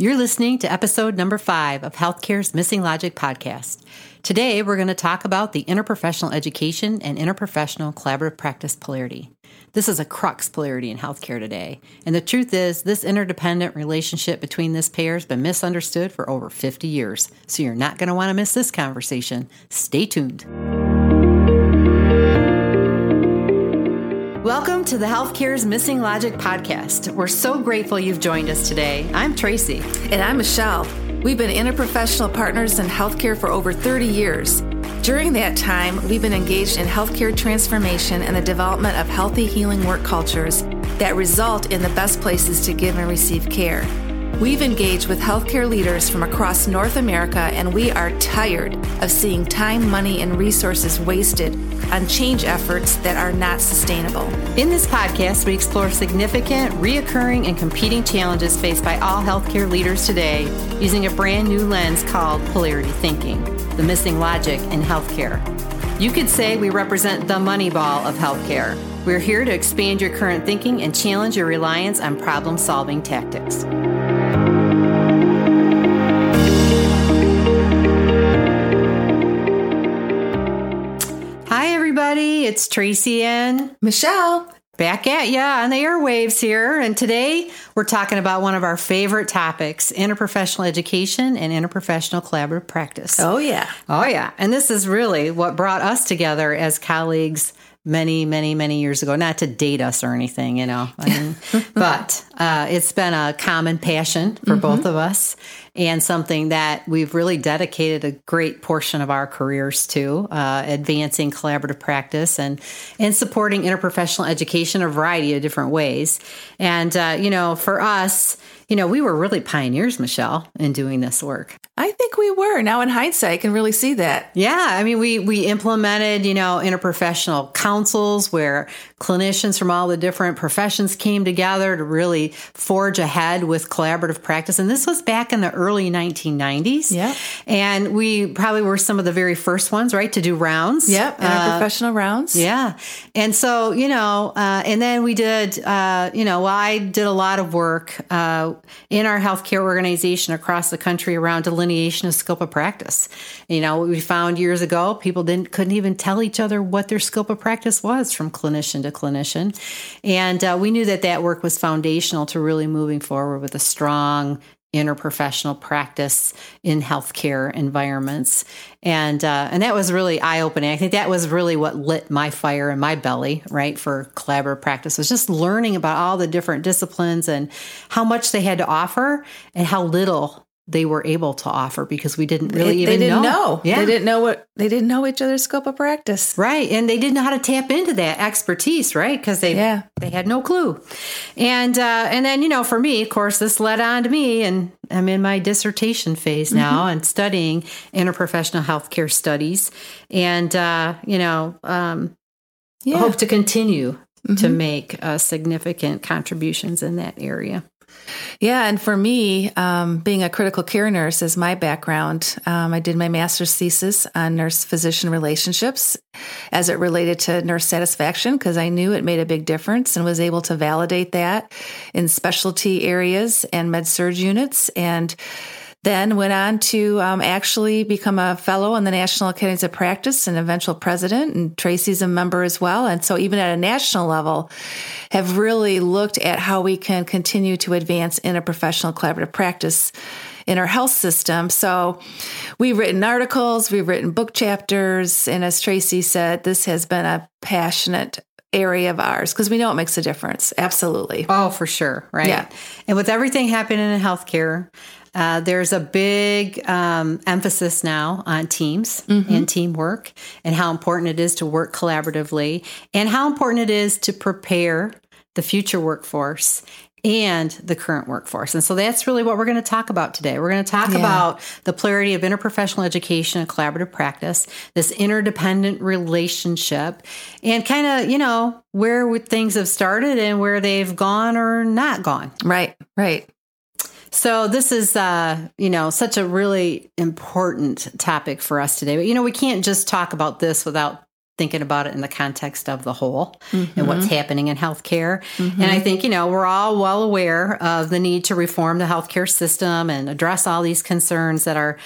You're listening to episode number five of Healthcare's Missing Logic podcast. Today, we're going to talk about the interprofessional education and interprofessional collaborative practice polarity. This is a crux polarity in healthcare today. And the truth is, this interdependent relationship between this pair has been misunderstood for over 50 years. So you're not going to want to miss this conversation. Stay tuned. Welcome to the Healthcare's Missing Logic podcast. We're so grateful you've joined us today. I'm Tracy. And I'm Michelle. We've been interprofessional partners in healthcare for over 30 years. During that time, we've been engaged in healthcare transformation and the development of healthy healing work cultures that result in the best places to give and receive care. We've engaged with healthcare leaders from across North America, and we are tired of seeing time, money, and resources wasted on change efforts that are not sustainable. In this podcast, we explore significant, reoccurring, and competing challenges faced by all healthcare leaders today using a brand new lens called polarity thinking, the missing logic in healthcare. You could say we represent the Moneyball of healthcare. We're here to expand your current thinking and challenge your reliance on problem solving tactics. Everybody. It's Tracy and Michelle. Back at ya on the airwaves here. And today we're talking about one of our favorite topics interprofessional education and interprofessional collaborative practice. Oh, yeah. Oh, yeah. And this is really what brought us together as colleagues many, many, many years ago. Not to date us or anything, you know, I mean, but uh, it's been a common passion for mm-hmm. both of us and something that we've really dedicated a great portion of our careers to uh, advancing collaborative practice and and supporting interprofessional education a variety of different ways and uh, you know for us you know, we were really pioneers, Michelle, in doing this work. I think we were. Now in hindsight, I can really see that. Yeah, I mean, we we implemented, you know, interprofessional councils where clinicians from all the different professions came together to really forge ahead with collaborative practice. And this was back in the early 1990s. Yeah. And we probably were some of the very first ones, right, to do rounds. Yep, interprofessional uh, rounds. Yeah. And so, you know, uh, and then we did, uh, you know, well, I did a lot of work uh, in our healthcare organization across the country around delineation of scope of practice. You know, we found years ago, people didn't couldn't even tell each other what their scope of practice was from clinician to clinician, and uh, we knew that that work was foundational to really moving forward with a strong interprofessional practice in healthcare environments and uh, and that was really eye opening. I think that was really what lit my fire in my belly, right, for collaborative practice was just learning about all the different disciplines and how much they had to offer and how little they were able to offer because we didn't really they, even they didn't know. know. Yeah. They didn't know what they didn't know each other's scope of practice. Right. And they didn't know how to tap into that expertise, right? Because they yeah. they had no clue. And uh, and then, you know, for me, of course, this led on to me and I'm in my dissertation phase now mm-hmm. and studying interprofessional healthcare studies. And uh, you know, um, yeah. hope to continue mm-hmm. to make uh, significant contributions in that area. Yeah, and for me, um, being a critical care nurse is my background. Um, I did my master's thesis on nurse physician relationships as it related to nurse satisfaction because I knew it made a big difference and was able to validate that in specialty areas and med surg units. And then went on to um, actually become a fellow in the National Academies of Practice and eventual president. And Tracy's a member as well. And so, even at a national level, have really looked at how we can continue to advance interprofessional collaborative practice in our health system. So we've written articles, we've written book chapters, and as Tracy said, this has been a passionate area of ours because we know it makes a difference. Absolutely. Oh, for sure. Right. Yeah. And with everything happening in healthcare, uh, there's a big um, emphasis now on teams mm-hmm. and teamwork and how important it is to work collaboratively and how important it is to prepare the future workforce and the current workforce. And so that's really what we're going to talk about today. We're going to talk yeah. about the polarity of interprofessional education and collaborative practice, this interdependent relationship, and kind of, you know, where things have started and where they've gone or not gone. Right, right. So this is, uh, you know, such a really important topic for us today. But you know, we can't just talk about this without thinking about it in the context of the whole mm-hmm. and what's mm-hmm. happening in healthcare. Mm-hmm. And I think, you know, we're all well aware of the need to reform the healthcare system and address all these concerns that are,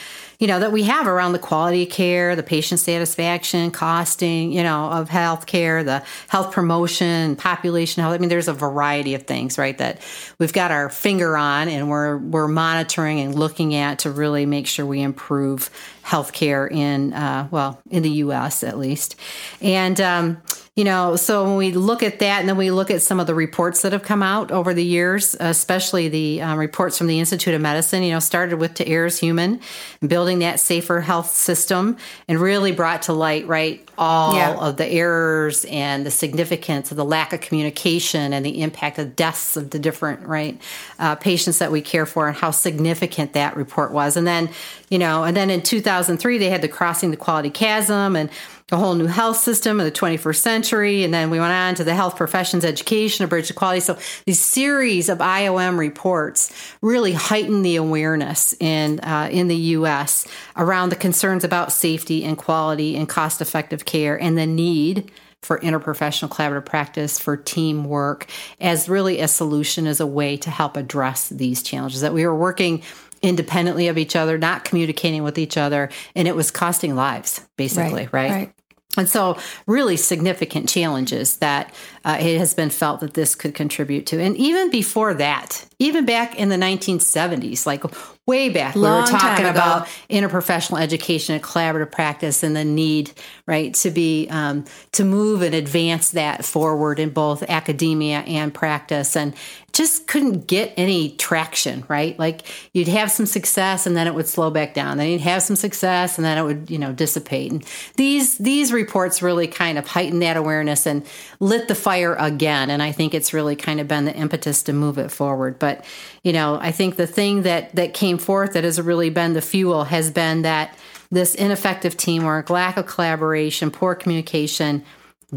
you know, that we have around the quality of care, the patient satisfaction, costing, you know, of healthcare, the health promotion, population health. I mean, there's a variety of things, right, that we've got our finger on and we're we're monitoring and looking at to really make sure we improve healthcare in, uh, well, in the U.S. at least. And, um, you know, so when we look at that and then we look at some of the reports that have come out over the years, especially the um, reports from the Institute of Medicine, you know, started with To Err is Human, building that safer health system and really brought to light, right, all yeah. of the errors and the significance of the lack of communication and the impact of deaths of the different, right, uh, patients that we care for and how significant that report was. And then, you know, and then in 2003, they had the Crossing the Quality Chasm and a whole new health system in the 21st century. And then we went on to the health professions education, a bridge to quality. So these series of IOM reports really heighten the awareness in, uh, in the U.S. around the concerns about safety and quality and cost effective care and the need for interprofessional collaborative practice, for teamwork, as really a solution, as a way to help address these challenges. That we were working independently of each other, not communicating with each other, and it was costing lives, basically, right? right? right. And so, really significant challenges that uh, it has been felt that this could contribute to. And even before that, even back in the 1970s, like way back, Long we were talking about interprofessional education and collaborative practice and the need, right, to be um, to move and advance that forward in both academia and practice, and just couldn't get any traction, right? Like you'd have some success and then it would slow back down. Then you'd have some success and then it would, you know, dissipate. And these these reports really kind of heightened that awareness and lit the fire again. And I think it's really kind of been the impetus to move it forward. But, you know, I think the thing that that came forth that has really been the fuel has been that this ineffective teamwork, lack of collaboration, poor communication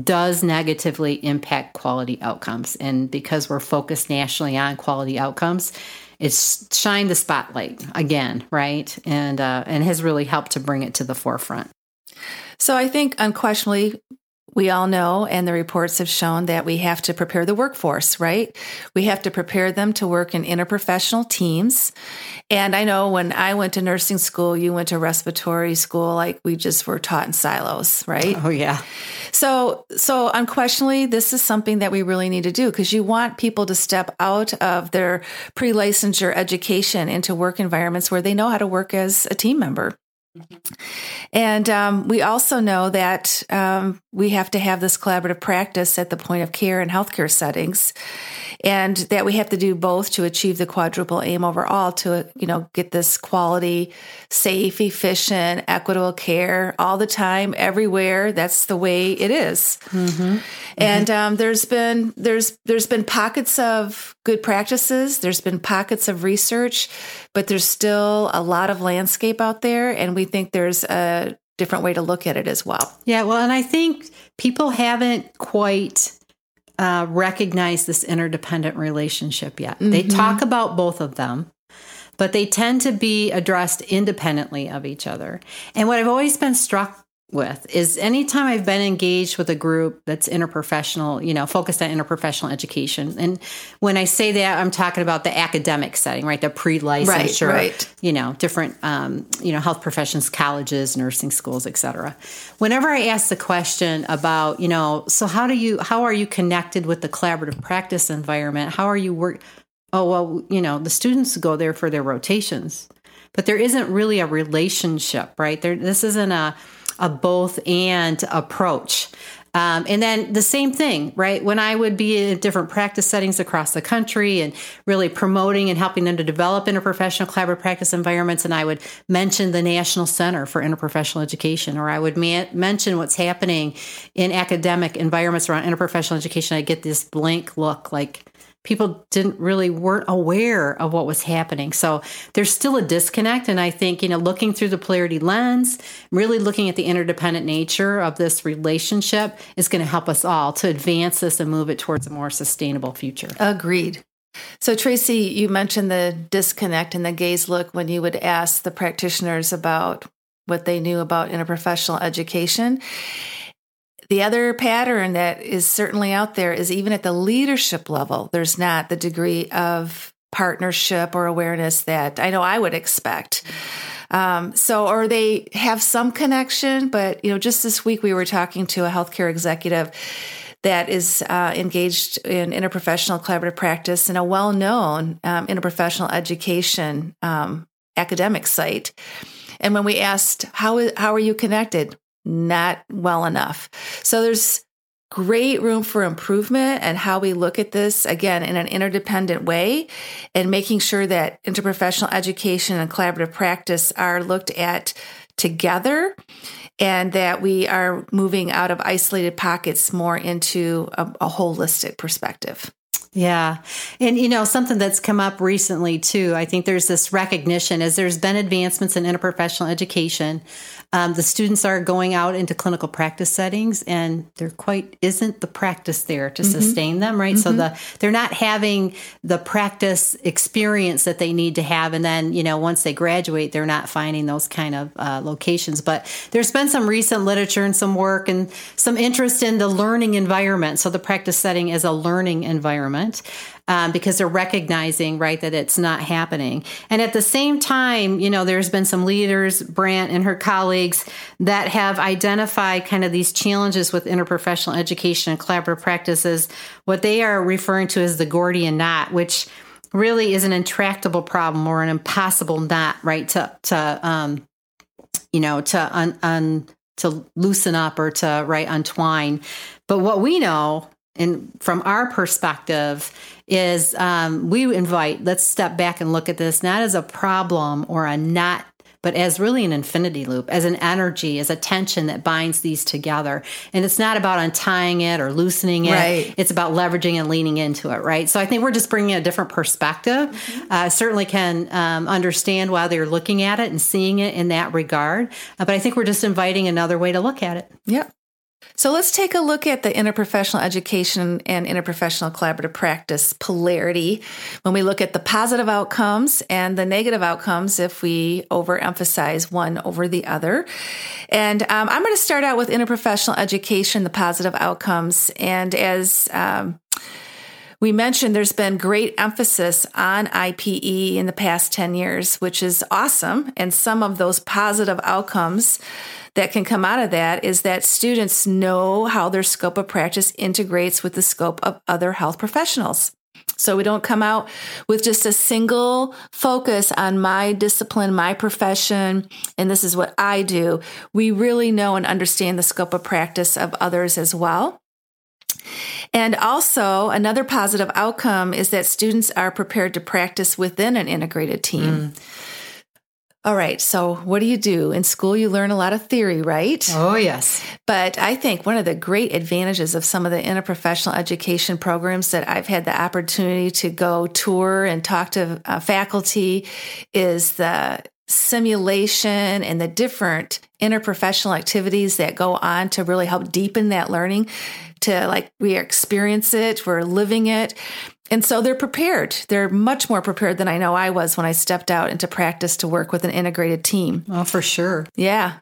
does negatively impact quality outcomes. And because we're focused nationally on quality outcomes, it's shined the spotlight again, right? And uh, and has really helped to bring it to the forefront. So I think unquestionably we all know, and the reports have shown that we have to prepare the workforce, right? We have to prepare them to work in interprofessional teams. And I know when I went to nursing school, you went to respiratory school, like we just were taught in silos, right? Oh, yeah. So, so unquestionably, this is something that we really need to do because you want people to step out of their pre licensure education into work environments where they know how to work as a team member. And um, we also know that um, we have to have this collaborative practice at the point of care and healthcare settings and that we have to do both to achieve the quadruple aim overall to you know get this quality safe efficient equitable care all the time everywhere that's the way it is. Mm-hmm. and mm-hmm. Um, there's been there's there's been pockets of good practices there's been pockets of research but there's still a lot of landscape out there and we think there's a different way to look at it as well yeah well and i think people haven't quite uh, recognize this interdependent relationship yet. Mm-hmm. They talk about both of them, but they tend to be addressed independently of each other. And what I've always been struck with is anytime I've been engaged with a group that's interprofessional, you know, focused on interprofessional education. And when I say that, I'm talking about the academic setting, right? The pre-licensure, right, right. you know, different, um, you know, health professions, colleges, nursing schools, et cetera. Whenever I ask the question about, you know, so how do you, how are you connected with the collaborative practice environment? How are you work? Oh, well, you know, the students go there for their rotations, but there isn't really a relationship, right? There, this isn't a, a both and approach. Um, and then the same thing, right? When I would be in different practice settings across the country and really promoting and helping them to develop interprofessional collaborative practice environments, and I would mention the National Center for Interprofessional Education, or I would ma- mention what's happening in academic environments around interprofessional education, I get this blank look like, people didn't really weren't aware of what was happening. So there's still a disconnect. And I think, you know, looking through the polarity lens, really looking at the interdependent nature of this relationship is going to help us all to advance this and move it towards a more sustainable future. Agreed. So, Tracy, you mentioned the disconnect and the gaze look when you would ask the practitioners about what they knew about interprofessional education the other pattern that is certainly out there is even at the leadership level, there's not the degree of partnership or awareness that I know I would expect. Um, so, or they have some connection, but you know, just this week we were talking to a healthcare executive that is uh, engaged in interprofessional collaborative practice in a well-known um, interprofessional education um, academic site. And when we asked how how are you connected, not well enough. So there's great room for improvement and how we look at this again in an interdependent way and making sure that interprofessional education and collaborative practice are looked at together and that we are moving out of isolated pockets more into a, a holistic perspective. Yeah. And, you know, something that's come up recently too, I think there's this recognition as there's been advancements in interprofessional education. Um, the students are going out into clinical practice settings and there quite isn't the practice there to mm-hmm. sustain them, right? Mm-hmm. So the, they're not having the practice experience that they need to have. And then, you know, once they graduate, they're not finding those kind of uh, locations. But there's been some recent literature and some work and some interest in the learning environment. So the practice setting is a learning environment um, because they're recognizing right that it's not happening. And at the same time you know there's been some leaders Brandt and her colleagues that have identified kind of these challenges with interprofessional education and collaborative practices what they are referring to as the gordian knot which really is an intractable problem or an impossible knot right to to um, you know to un, un to loosen up or to right untwine. But what we know and from our perspective is um, we invite let's step back and look at this not as a problem or a not but as really an infinity loop as an energy as a tension that binds these together. And it's not about untying it or loosening it. Right. it's about leveraging and leaning into it right? So i think we're just bringing a different perspective. Mm-hmm. uh, certainly can um, understand why they're looking at it and seeing it in that regard. Uh, but i think we're just inviting another way to look at it. Yep so let's take a look at the interprofessional education and interprofessional collaborative practice polarity when we look at the positive outcomes and the negative outcomes if we overemphasize one over the other. And um, I'm going to start out with interprofessional education, the positive outcomes. And as um, we mentioned there's been great emphasis on IPE in the past 10 years, which is awesome. And some of those positive outcomes that can come out of that is that students know how their scope of practice integrates with the scope of other health professionals. So we don't come out with just a single focus on my discipline, my profession, and this is what I do. We really know and understand the scope of practice of others as well. And also, another positive outcome is that students are prepared to practice within an integrated team. Mm. All right. So, what do you do? In school, you learn a lot of theory, right? Oh, yes. But I think one of the great advantages of some of the interprofessional education programs that I've had the opportunity to go tour and talk to uh, faculty is the simulation and the different interprofessional activities that go on to really help deepen that learning to like we experience it, we're living it. And so they're prepared. They're much more prepared than I know I was when I stepped out into practice to work with an integrated team. Oh, for sure. Yeah.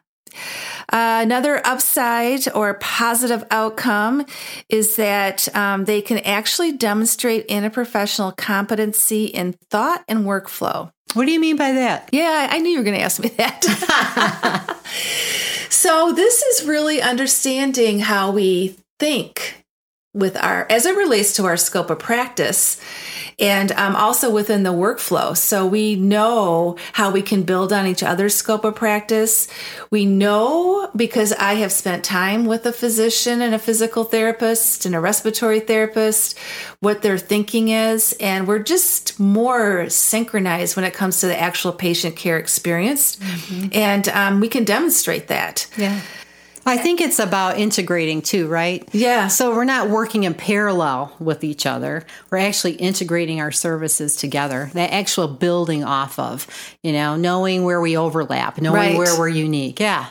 Uh, another upside or positive outcome is that um, they can actually demonstrate interprofessional competency in thought and workflow. What do you mean by that? Yeah, I knew you were going to ask me that. so, this is really understanding how we think with our as it relates to our scope of practice and um, also within the workflow. So we know how we can build on each other's scope of practice. We know because i have spent time with a physician and a physical therapist and a respiratory therapist what their thinking is. And we're just more synchronized when it comes to the actual patient care experience. Mm-hmm. and um, we can demonstrate that. Yeah I think it's about integrating too, right? Yeah. So we're not working in parallel with each other. We're actually integrating our services together. That actual building off of, you know, knowing where we overlap, knowing right. where we're unique. Yeah.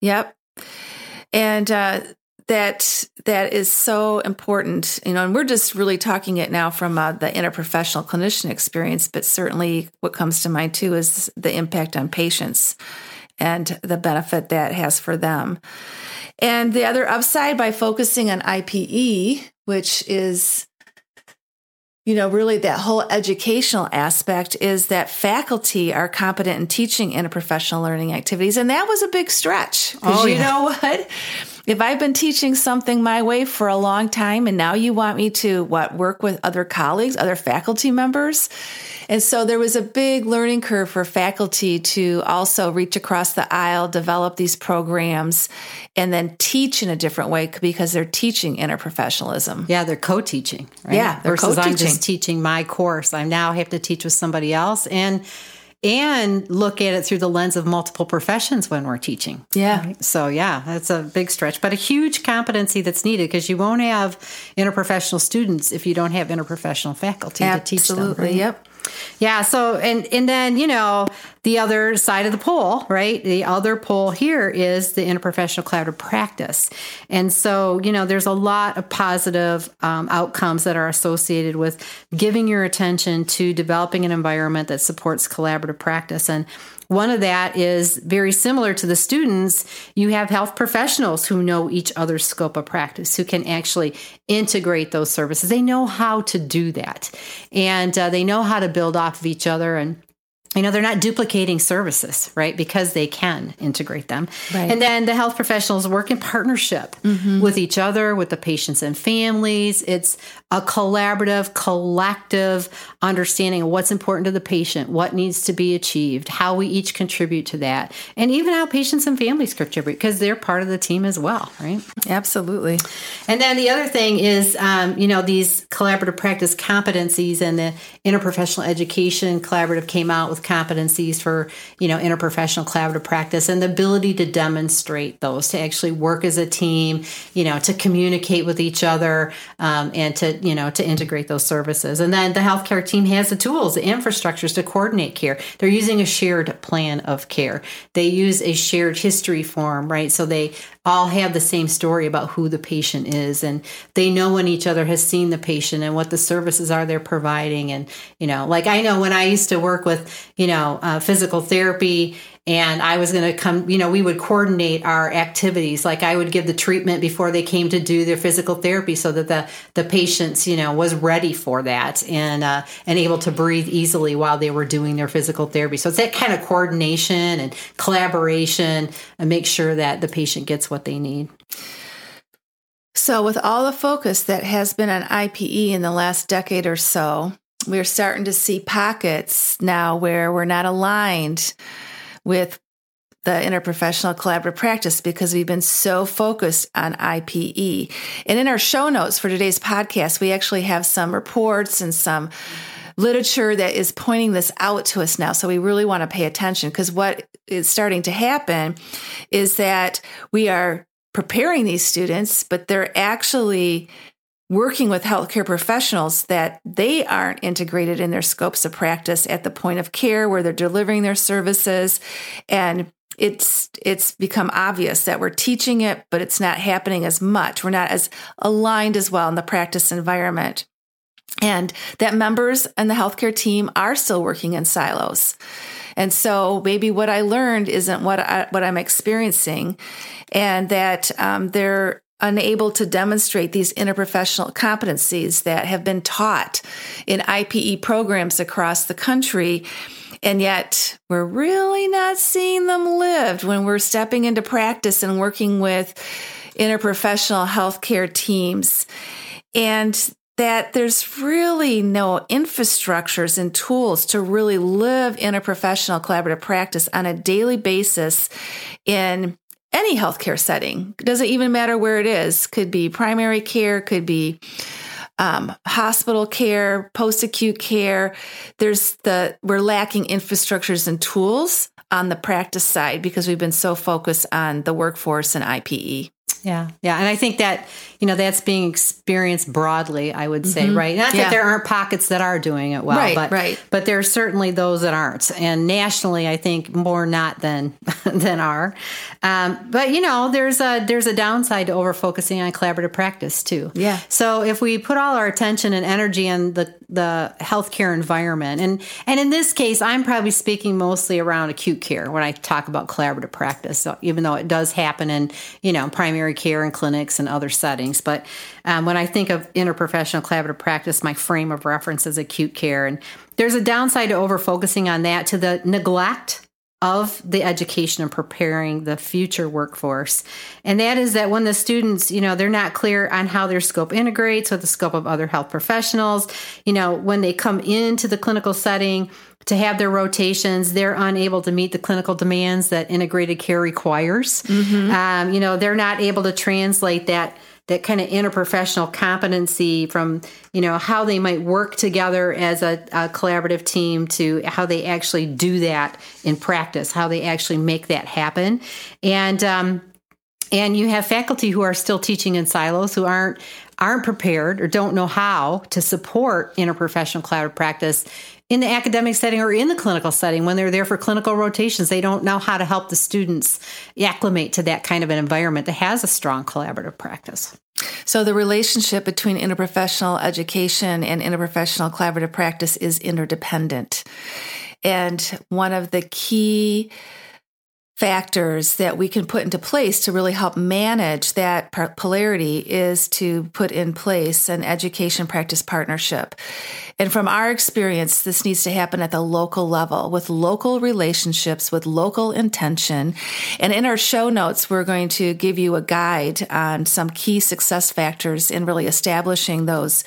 Yep. And uh, that that is so important, you know. And we're just really talking it now from uh, the interprofessional clinician experience, but certainly what comes to mind too is the impact on patients and the benefit that has for them. And the other upside by focusing on IPE, which is you know, really that whole educational aspect is that faculty are competent in teaching interprofessional learning activities. And that was a big stretch. Oh, you yeah. know what? If I've been teaching something my way for a long time and now you want me to what work with other colleagues, other faculty members. And so there was a big learning curve for faculty to also reach across the aisle, develop these programs, and then teach in a different way because they're teaching interprofessionalism. Yeah, they're co-teaching, right? Yeah, they're Versus co-teaching. I'm just teaching my course. I now have to teach with somebody else and and look at it through the lens of multiple professions when we're teaching. Yeah. Right? So, yeah, that's a big stretch, but a huge competency that's needed because you won't have interprofessional students if you don't have interprofessional faculty Absolutely, to teach them. Absolutely. Right? Yep. Yeah. So, and, and then, you know, the other side of the pole, right? The other pole here is the interprofessional collaborative practice. And so, you know, there's a lot of positive um, outcomes that are associated with giving your attention to developing an environment that supports collaborative practice. And one of that is very similar to the students. You have health professionals who know each other's scope of practice, who can actually integrate those services. They know how to do that, and uh, they know how to build off of each other and you know they're not duplicating services right because they can integrate them right. and then the health professionals work in partnership mm-hmm. with each other with the patients and families it's a collaborative collective understanding of what's important to the patient what needs to be achieved how we each contribute to that and even how patients and families contribute because they're part of the team as well right? Absolutely. And then the other thing is um, you know these collaborative practice competencies and the interprofessional education collaborative came out with competencies for, you know, interprofessional collaborative practice and the ability to demonstrate those, to actually work as a team, you know, to communicate with each other um, and to, you know, to integrate those services. And then the healthcare team has the tools, the infrastructures to coordinate care. They're using a shared plan of care. They use a shared history form, right? So they all have the same story about who the patient is and they know when each other has seen the patient and what the services are they're providing and you know like i know when i used to work with you know uh, physical therapy and I was going to come, you know, we would coordinate our activities. Like I would give the treatment before they came to do their physical therapy so that the, the patients, you know, was ready for that and, uh, and able to breathe easily while they were doing their physical therapy. So it's that kind of coordination and collaboration and make sure that the patient gets what they need. So, with all the focus that has been on IPE in the last decade or so, we're starting to see pockets now where we're not aligned with the interprofessional collaborative practice because we've been so focused on IPE. And in our show notes for today's podcast, we actually have some reports and some literature that is pointing this out to us now. So we really want to pay attention because what is starting to happen is that we are preparing these students, but they're actually working with healthcare professionals that they aren't integrated in their scopes of practice at the point of care where they're delivering their services. And it's it's become obvious that we're teaching it but it's not happening as much. We're not as aligned as well in the practice environment. And that members and the healthcare team are still working in silos. And so maybe what I learned isn't what I, what I'm experiencing, and that um, they're unable to demonstrate these interprofessional competencies that have been taught in IPE programs across the country. And yet we're really not seeing them lived when we're stepping into practice and working with interprofessional healthcare teams. And that there's really no infrastructures and tools to really live interprofessional collaborative practice on a daily basis in any healthcare setting. Doesn't even matter where it is. Could be primary care, could be um, hospital care, post acute care. There's the we're lacking infrastructures and tools on the practice side because we've been so focused on the workforce and IPE. Yeah. Yeah. And I think that, you know, that's being experienced broadly, I would say, mm-hmm. right? Not yeah. that there aren't pockets that are doing it well, right, but right. but there's certainly those that aren't. And nationally, I think more not than than are. Um, but you know, there's a there's a downside to over focusing on collaborative practice too. Yeah. So if we put all our attention and energy on the the healthcare environment, and and in this case, I'm probably speaking mostly around acute care when I talk about collaborative practice. So even though it does happen in you know primary care and clinics and other settings, but um, when I think of interprofessional collaborative practice, my frame of reference is acute care, and there's a downside to over focusing on that to the neglect of the education and preparing the future workforce. And that is that when the students, you know, they're not clear on how their scope integrates with the scope of other health professionals, you know, when they come into the clinical setting to have their rotations, they're unable to meet the clinical demands that integrated care requires. Mm-hmm. Um, you know, they're not able to translate that that kind of interprofessional competency from you know how they might work together as a, a, collaborative team to how they actually do that in practice how they actually make that happen and um, and you have faculty who are still teaching in silos who aren't aren't prepared or don't know how to support interprofessional collaborative practice in the academic setting or in the clinical setting when they're there for clinical rotations they don't know how to help the students acclimate to that kind of an environment that has a strong collaborative practice. So the relationship between interprofessional education and interprofessional collaborative practice is interdependent. And one of the key factors that we can put into place to really help manage that polarity is to put in place an education practice partnership. And from our experience, this needs to happen at the local level with local relationships, with local intention. And in our show notes, we're going to give you a guide on some key success factors in really establishing those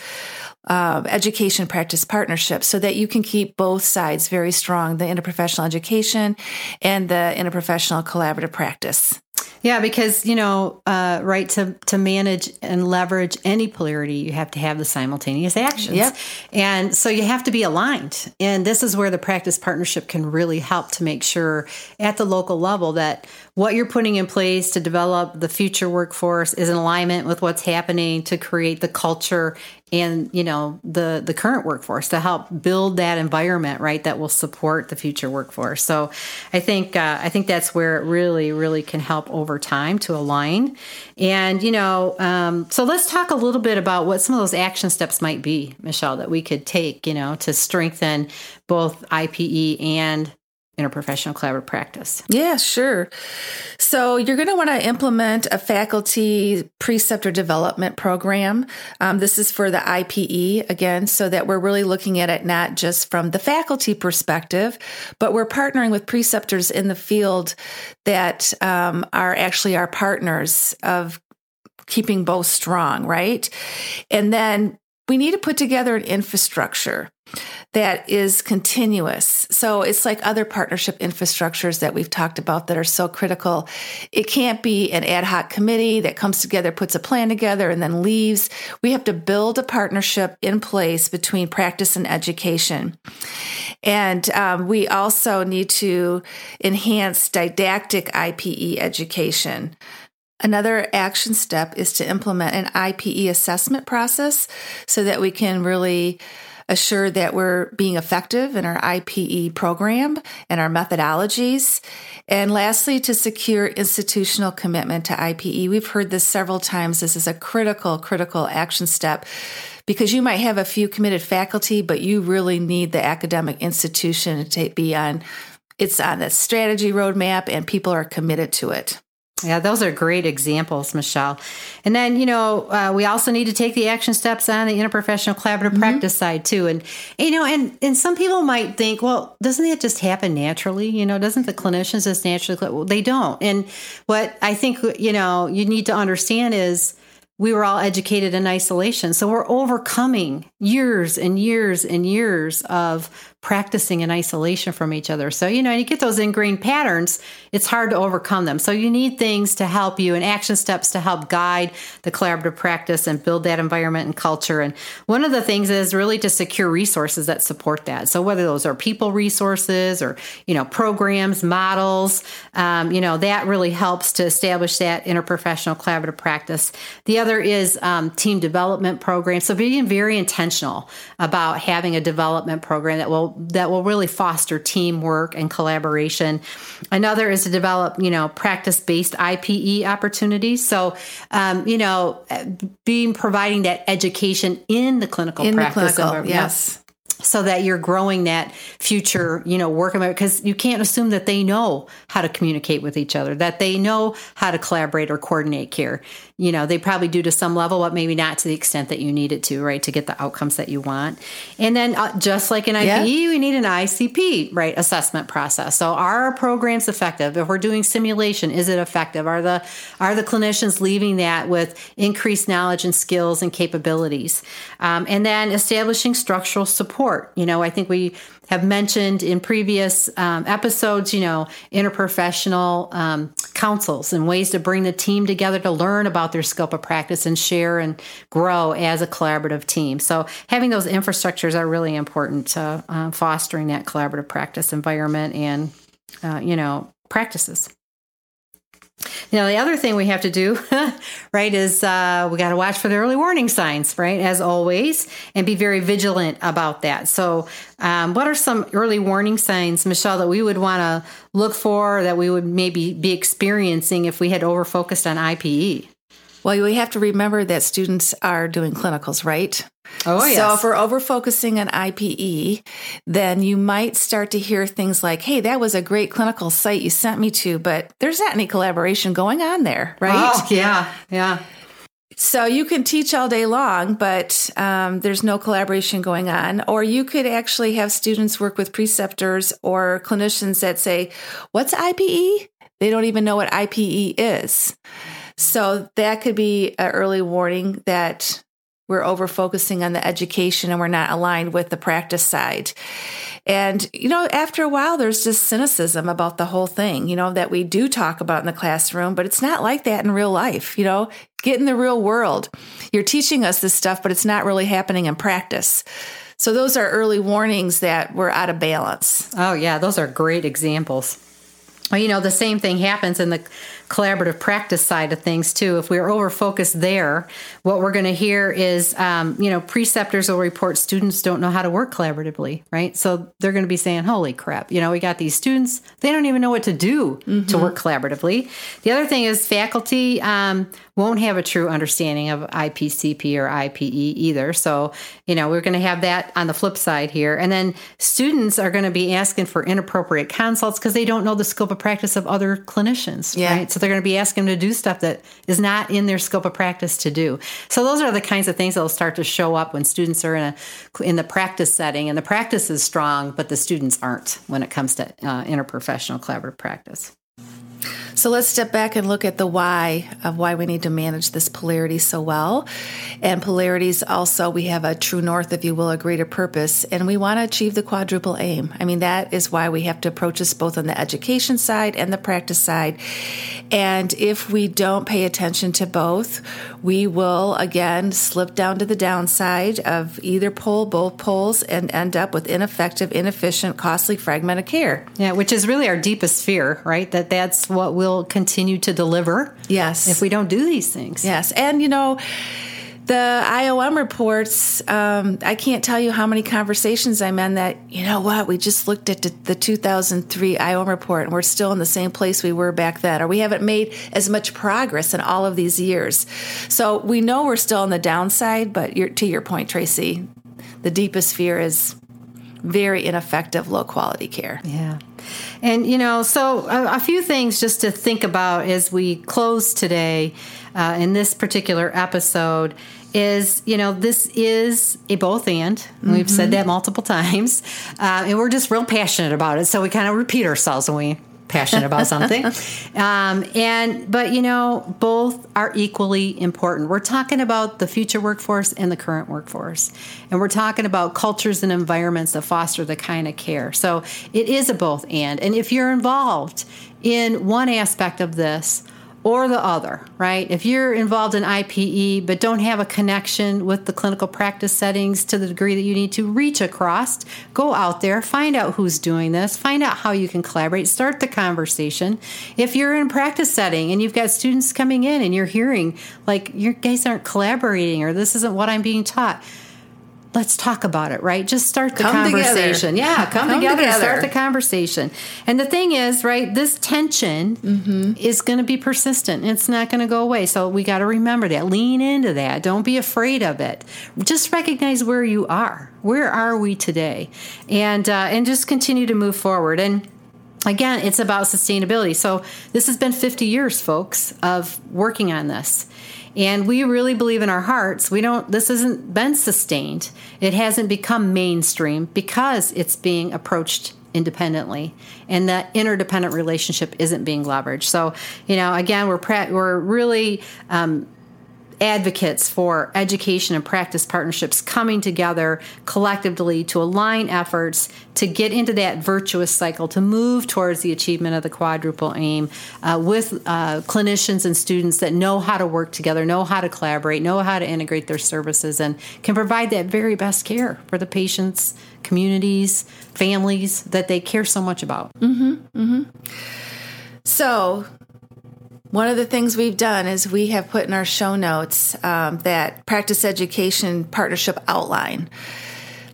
uh, education practice partnerships so that you can keep both sides very strong the interprofessional education and the interprofessional collaborative practice. Yeah, because you know, uh, right to to manage and leverage any polarity, you have to have the simultaneous actions. Yep. and so you have to be aligned. And this is where the practice partnership can really help to make sure at the local level that what you're putting in place to develop the future workforce is in alignment with what's happening to create the culture and you know the the current workforce to help build that environment right that will support the future workforce. So i think uh, i think that's where it really really can help over time to align. And you know um, so let's talk a little bit about what some of those action steps might be michelle that we could take you know to strengthen both ipe and interprofessional collaborative practice? Yeah, sure. So you're going to want to implement a faculty preceptor development program. Um, this is for the IPE again, so that we're really looking at it not just from the faculty perspective, but we're partnering with preceptors in the field that um, are actually our partners of keeping both strong, right? And then we need to put together an infrastructure that is continuous. So it's like other partnership infrastructures that we've talked about that are so critical. It can't be an ad hoc committee that comes together, puts a plan together, and then leaves. We have to build a partnership in place between practice and education. And um, we also need to enhance didactic IPE education. Another action step is to implement an IPE assessment process so that we can really assure that we're being effective in our IPE program and our methodologies. And lastly, to secure institutional commitment to IPE. We've heard this several times. This is a critical, critical action step because you might have a few committed faculty, but you really need the academic institution to be on it's on the strategy roadmap and people are committed to it. Yeah, those are great examples, Michelle. And then, you know, uh, we also need to take the action steps on the interprofessional collaborative mm-hmm. practice side too. And you know, and and some people might think, well, doesn't that just happen naturally? You know, doesn't the clinicians just naturally? Well, they don't. And what I think you know you need to understand is we were all educated in isolation. So we're overcoming years and years and years of practicing in isolation from each other. So, you know, you get those ingrained patterns, it's hard to overcome them. So, you need things to help you and action steps to help guide the collaborative practice and build that environment and culture. And one of the things is really to secure resources that support that. So, whether those are people resources or, you know, programs, models, um, you know, that really helps to establish that interprofessional collaborative practice. The other is um, team development programs. So, being very intentional about having a development program that will that will really foster teamwork and collaboration. Another is to develop, you know, practice based IPE opportunities. So, um, you know, being providing that education in the clinical in practice. The clinical, yes so that you're growing that future, you know, work because you can't assume that they know how to communicate with each other, that they know how to collaborate or coordinate care you know they probably do to some level but maybe not to the extent that you need it to right to get the outcomes that you want. And then uh, just like an ipe yeah. we need an icp right assessment process. So are our programs effective? If we're doing simulation is it effective? Are the are the clinicians leaving that with increased knowledge and skills and capabilities? Um, and then establishing structural support. You know i think we have mentioned in previous um, episodes, you know, interprofessional um, councils and ways to bring the team together to learn about their scope of practice and share and grow as a collaborative team. So, having those infrastructures are really important to uh, fostering that collaborative practice environment and, uh, you know, practices. Know, the other thing we have to do, right, is uh, we got to watch for the early warning signs, right, as always, and be very vigilant about that. So, um, what are some early warning signs, Michelle, that we would want to look for, that we would maybe be experiencing if we had over focused on IPE? Well, we have to remember that students are doing clinicals, right? Oh, yes. So if we're over focusing on IPE, then you might start to hear things like, hey, that was a great clinical site you sent me to, but there's not any collaboration going on there, right? Oh, yeah, yeah. So you can teach all day long, but um, there's no collaboration going on. Or you could actually have students work with preceptors or clinicians that say, What's IPE? They don't even know what IPE is. So that could be an early warning that we're over focusing on the education and we're not aligned with the practice side. And, you know, after a while, there's just cynicism about the whole thing, you know, that we do talk about in the classroom, but it's not like that in real life. You know, get in the real world. You're teaching us this stuff, but it's not really happening in practice. So those are early warnings that we're out of balance. Oh, yeah, those are great examples. You know, the same thing happens in the collaborative practice side of things too. If we're over focused there, what we're going to hear is, um, you know, preceptors will report students don't know how to work collaboratively, right? So they're going to be saying, "Holy crap!" You know, we got these students; they don't even know what to do mm-hmm. to work collaboratively. The other thing is faculty um, won't have a true understanding of IPCP or IPE either. So, you know, we're going to have that on the flip side here, and then students are going to be asking for inappropriate consults because they don't know the scope of practice of other clinicians, yeah. right? So they're going to be asking them to do stuff that is not in their scope of practice to do. So those are the kinds of things that will start to show up when students are in a in the practice setting, and the practice is strong, but the students aren't when it comes to uh, interprofessional collaborative practice. So let's step back and look at the why of why we need to manage this polarity so well. And polarities also, we have a true north, if you will, a greater purpose, and we want to achieve the quadruple aim. I mean, that is why we have to approach this both on the education side and the practice side. And if we don't pay attention to both, we will again slip down to the downside of either pole, both poles and end up with ineffective, inefficient, costly, fragmented care. Yeah, which is really our deepest fear, right? That that's what will will continue to deliver. Yes. If we don't do these things. Yes. And, you know, the IOM reports, um, I can't tell you how many conversations I'm in that, you know what, we just looked at the 2003 IOM report and we're still in the same place we were back then, or we haven't made as much progress in all of these years. So we know we're still on the downside, but to your point, Tracy, the deepest fear is very ineffective, low quality care. Yeah. And, you know, so a, a, few things just to think about as we close today uh, in this particular episode is, you know, this is a both and. Mm-hmm. We've said that multiple times. Uh, and we're just real passionate about it. So we kind of repeat ourselves when we passionate about something. Um, and but you know, both are equally important. We're talking about the future workforce and the current workforce, and we're talking about cultures and environments that foster the kind of care. So it is a both and. And if you're involved in one aspect of this or the other, right? If you're involved in IPE but don't have a connection with the clinical practice settings to the degree that you need to reach across, go out there, find out who's doing this, find out how you can collaborate, start the conversation. If you're in a practice setting and you've got students coming in and you're hearing like you guys aren't collaborating or this isn't what I'm being taught, let's talk about it, right? Just start the Come conversation. together. Yeah, come, Come together, together. start the conversation. And the thing is, right, this tension Mm-hmm. is going to be persistent. It's not going to go away. So we got to remember that. Lean into that. Don't be afraid of it. Just recognize where you are. Where are we today? And uh, and just continue to move forward. And again, it's about sustainability. So this has been 50 years, folks, of working on this. And we really believe in our hearts. We don't this hasn't been sustained. It hasn't become mainstream because it's being approached independently and that interdependent relationship isn't being leveraged. So, you know, again, we're we're really um, advocates for education and practice partnerships coming together collectively to align efforts to get into that virtuous cycle to move towards the achievement of the quadruple aim uh, with uh, clinicians and students that know how to work together know how to collaborate know how to integrate their services and can provide that very best care for the patients communities families that they care so much about. So, one of the things we've done is we have put in our show notes um, that practice education partnership outline.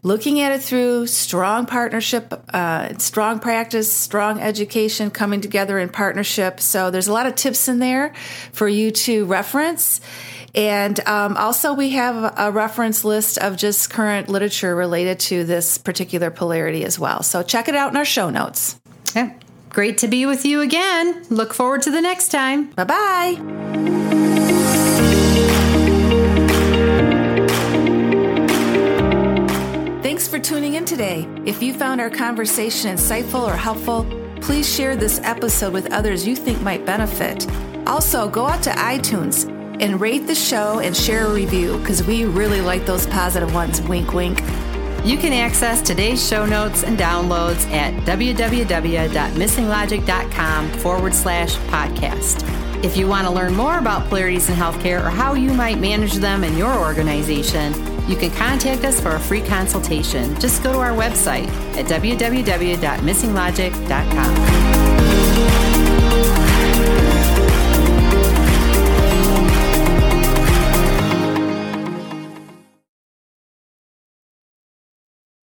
Looking at it through strong partnership, uh, strong practice, strong education coming together in partnership. So there's a lot of tips in there for you to reference. And um, also, we have a reference list of just current literature related to this particular polarity as well. So check it out in our show notes. yeah. Great to be with you again look forward to the next time Bye bye. Thanks for tuning in today. If you found our conversation insightful or helpful, please share this episode with others you think might benefit. Also, go out to iTunes and rate the show and share a review because we really like those positive ones. Wink, wink. You can access today's show notes and downloads at www.missinglogic.com forward slash podcast. If you want to learn more about polarities in healthcare or how you might manage them in your organization, you can contact us for a free consultation. Just go to our website at www.missinglogic.com.